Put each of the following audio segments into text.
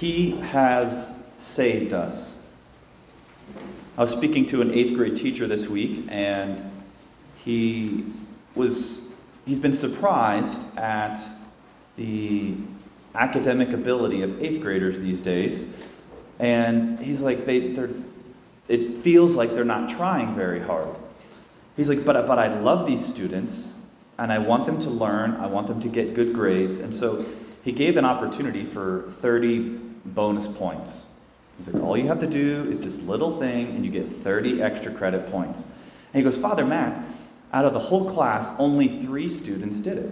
He has saved us. I was speaking to an eighth grade teacher this week, and he was he's been surprised at the academic ability of eighth graders these days. And he's like, they, they're, it feels like they're not trying very hard. He's like, but, but I love these students, and I want them to learn, I want them to get good grades. And so he gave an opportunity for 30 bonus points. He's like, all you have to do is this little thing, and you get 30 extra credit points. And he goes, Father Matt, out of the whole class, only three students did it,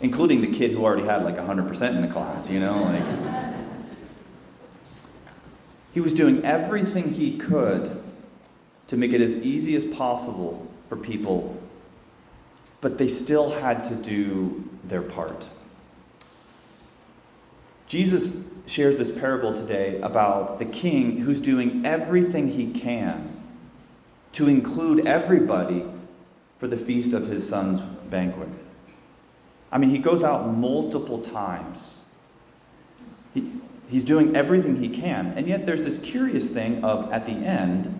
including the kid who already had like 100% in the class, you know? Like, he was doing everything he could to make it as easy as possible for people, but they still had to do their part. Jesus shares this parable today about the king who's doing everything he can to include everybody for the feast of his son's banquet. I mean, he goes out multiple times. He, he's doing everything he can. And yet, there's this curious thing of at the end,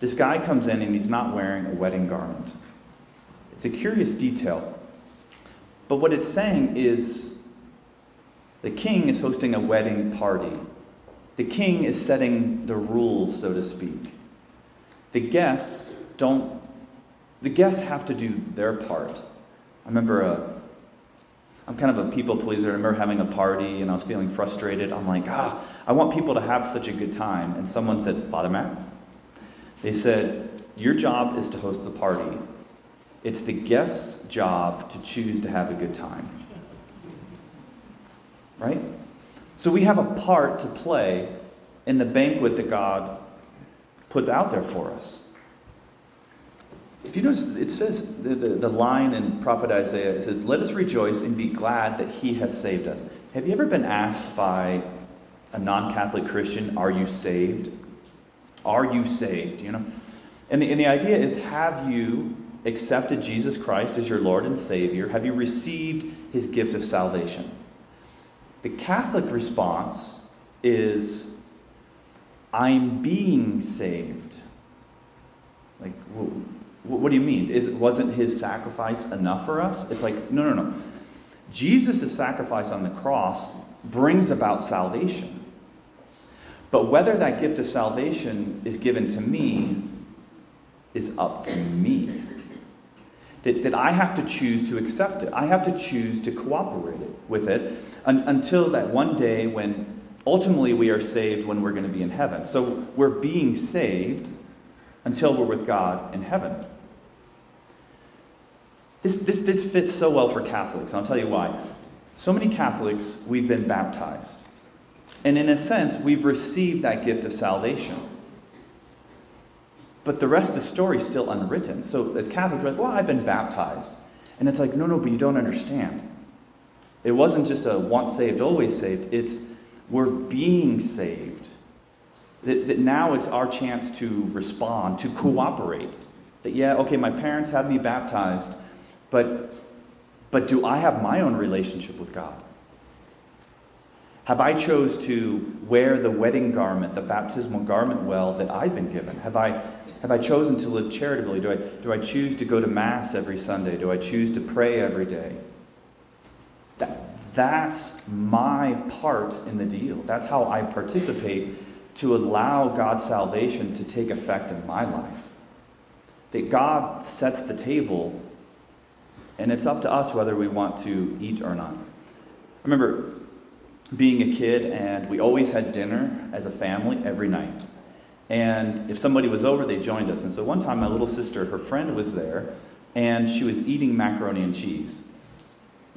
this guy comes in and he's not wearing a wedding garment. It's a curious detail. But what it's saying is the king is hosting a wedding party. The king is setting the rules, so to speak. The guests don't the guests have to do their part. I remember a, uh, I'm kind of a people pleaser. I remember having a party and I was feeling frustrated. I'm like, ah, I want people to have such a good time. And someone said, Father Matt, they said, Your job is to host the party. It's the guest's job to choose to have a good time. Right? So we have a part to play in the banquet that God puts out there for us. If you notice, it says the, the, the, line in prophet Isaiah, it says, Let us rejoice and be glad that he has saved us. Have you ever been asked by a non Catholic Christian, Are you saved? Are you saved? You know? And the, and the idea is, have you accepted Jesus Christ as your Lord and Savior? Have you received his gift of salvation? The Catholic response is, I'm being saved. Like, what do you mean? Is, wasn't his sacrifice enough for us? It's like, no, no, no. Jesus' sacrifice on the cross brings about salvation. But whether that gift of salvation is given to me is up to me. That, that I have to choose to accept it. I have to choose to cooperate with it un, until that one day when ultimately we are saved when we're going to be in heaven. So we're being saved until we're with God in heaven. This, this, this fits so well for Catholics. I'll tell you why. So many Catholics, we've been baptized. And in a sense, we've received that gift of salvation. But the rest of the story is still unwritten. So as Catholics, we're like, well, I've been baptized. And it's like, no, no, but you don't understand. It wasn't just a once saved, always saved. It's we're being saved. That, that now it's our chance to respond, to cooperate. That, yeah, okay, my parents had me baptized, but, but do I have my own relationship with God? Have I chose to wear the wedding garment, the baptismal garment well that I've been given? Have I, have I chosen to live charitably? Do I, do I choose to go to Mass every Sunday? Do I choose to pray every day? That, that's my part in the deal. That's how I participate to allow God's salvation to take effect in my life. That God sets the table, and it's up to us whether we want to eat or not. I remember being a kid, and we always had dinner as a family every night. And if somebody was over, they joined us. And so one time, my little sister, her friend was there, and she was eating macaroni and cheese,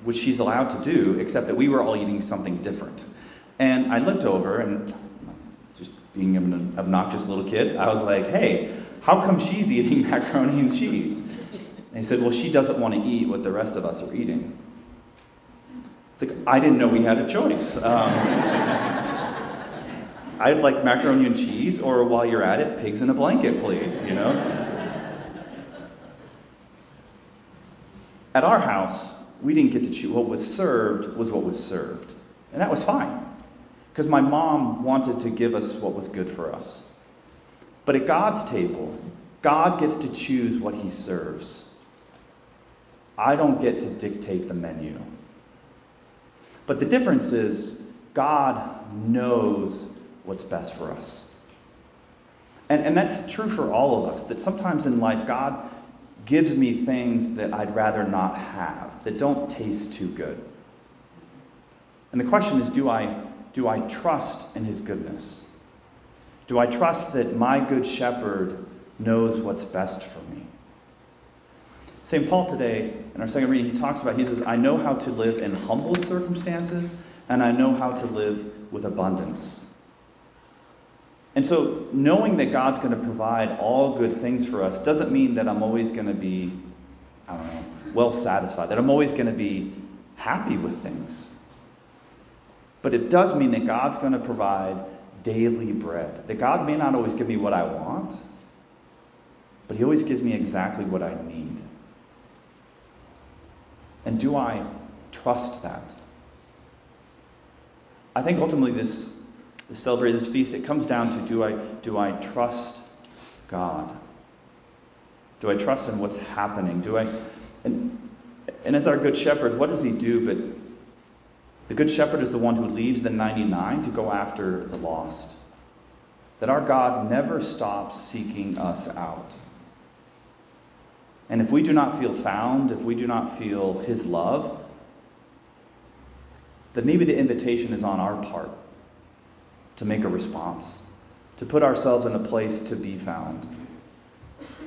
which she's allowed to do, except that we were all eating something different. And I looked over, and just being an obnoxious little kid, I was like, hey, how come she's eating macaroni and cheese? And he said, well, she doesn't want to eat what the rest of us are eating. It's like, I didn't know we had a choice. Um, I'd like macaroni and cheese, or while you're at it, pigs in a blanket, please, you know? At our house, we didn't get to choose. What was served was what was served. And that was fine. Because my mom wanted to give us what was good for us. But at God's table, God gets to choose what he serves. I don't get to dictate the menu. But the difference is, God knows what's best for us. And, and that's true for all of us, that sometimes in life, God gives me things that I'd rather not have, that don't taste too good. And the question is do I, do I trust in His goodness? Do I trust that my good shepherd knows what's best for me? St. Paul today, in our second reading, he talks about, he says, I know how to live in humble circumstances, and I know how to live with abundance. And so, knowing that God's going to provide all good things for us doesn't mean that I'm always going to be, I don't know, well satisfied, that I'm always going to be happy with things. But it does mean that God's going to provide daily bread. That God may not always give me what I want, but He always gives me exactly what I need. And do I trust that? I think ultimately this to celebrate this feast, it comes down to do I, do I trust God? Do I trust in what's happening? Do I, and, and as our good shepherd, what does he do? But the good shepherd is the one who leaves the 99 to go after the lost. That our God never stops seeking us out. And if we do not feel found, if we do not feel his love, then maybe the invitation is on our part to make a response, to put ourselves in a place to be found,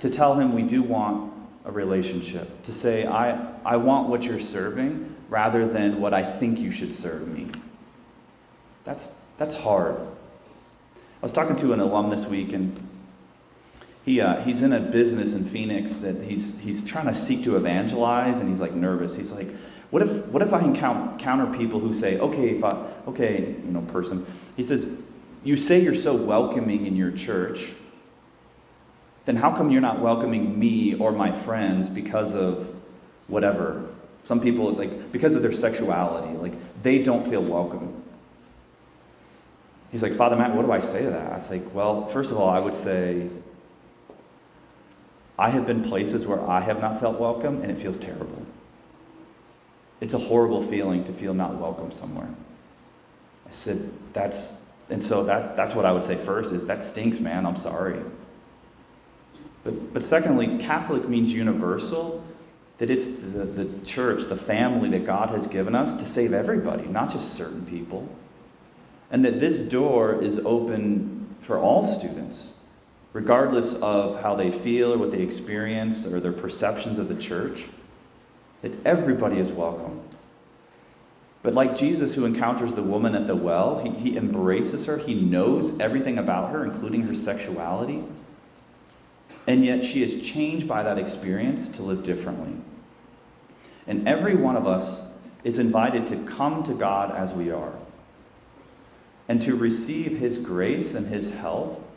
to tell him we do want a relationship, to say, I, I want what you're serving rather than what I think you should serve me. That's, that's hard. I was talking to an alum this week, and he, uh, he's in a business in Phoenix that he's, he's trying to seek to evangelize, and he's like nervous. He's like, what if, what if I encounter people who say, okay, if I, okay, you know, person, he says, you say you're so welcoming in your church, then how come you're not welcoming me or my friends because of whatever? Some people, like, because of their sexuality, like, they don't feel welcome. He's like, Father Matt, what do I say to that? I was like, well, first of all, I would say, I have been places where I have not felt welcome, and it feels terrible. It's a horrible feeling to feel not welcome somewhere. I said, that's, and so that, that's what I would say first is that stinks, man. I'm sorry. But, but secondly, Catholic means universal, that it's the, the church, the family that God has given us to save everybody, not just certain people. And that this door is open for all students, regardless of how they feel or what they experience or their perceptions of the church that everybody is welcome. But like Jesus, who encounters the woman at the well, he, he embraces her. He knows everything about her, including her sexuality. And yet she is changed by that experience to live differently. And every one of us is invited to come to God as we are and to receive His grace and His help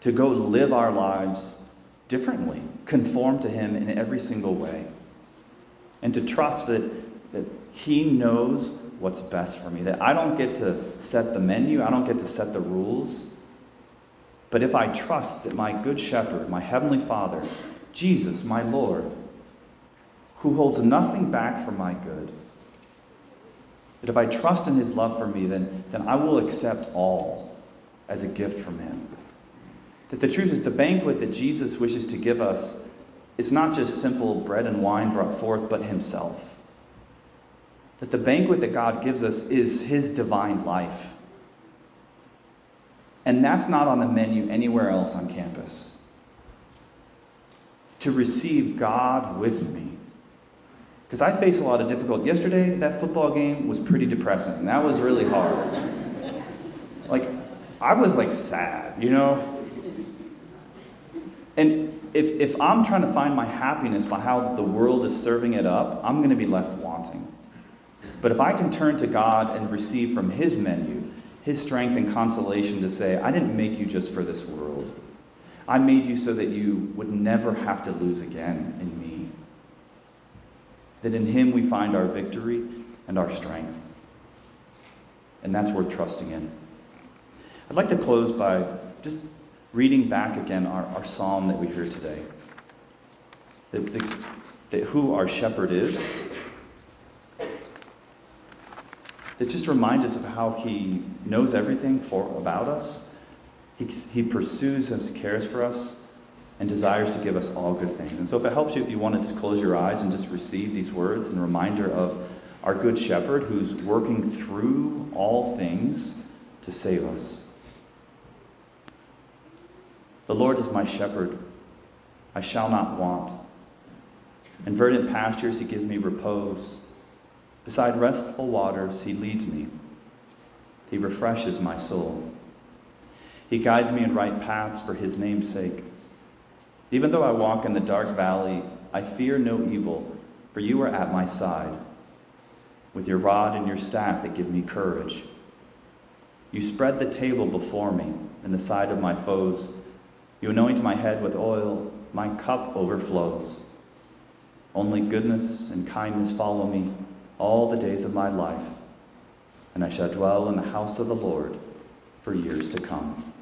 to go live our lives differently, conform to Him in every single way and to trust that, that He knows what's best for me. That I don't get to set the menu, I don't get to set the rules. But if I trust that my good shepherd, my heavenly Father, Jesus, my Lord, who holds nothing back for my good, that if I trust in his love for me, then, then I will accept all as a gift from him. That the truth is, the banquet that Jesus wishes to give us is not just simple bread and wine brought forth, but Himself. That the banquet that God gives us is His divine life. And that's not on the menu anywhere else on campus. To receive God with me. Because I face a lot of difficulty. Yesterday, that football game was pretty depressing. That was really hard. like, I was like sad, you know? And if, if I'm trying to find my happiness by how the world is serving it up, I'm going to be left wanting. But if I can turn to God and receive from His menu, His strength and consolation to say, I didn't make you just for this world. I made you so that you would never have to lose again in me. That in Him we find our victory and our strength. And that's worth trusting in. I'd like to close by just reading back again our, our psalm that we hear today. That, that, that who our shepherd is. That just reminds us of how he knows everything for, about us. He, he pursues us, cares for us, and desires to give us all good things. And so, if it helps you, if you want to just close your eyes and just receive these words and reminder of our good shepherd who's working through all things to save us. The Lord is my shepherd, I shall not want. In verdant pastures, he gives me repose. Beside restful waters, he leads me. He refreshes my soul. He guides me in right paths for his name's sake. Even though I walk in the dark valley, I fear no evil, for you are at my side. With your rod and your staff that give me courage. You spread the table before me in the sight of my foes. You anoint my head with oil, my cup overflows. Only goodness and kindness follow me all the days of my life, and I shall dwell in the house of the Lord for years to come.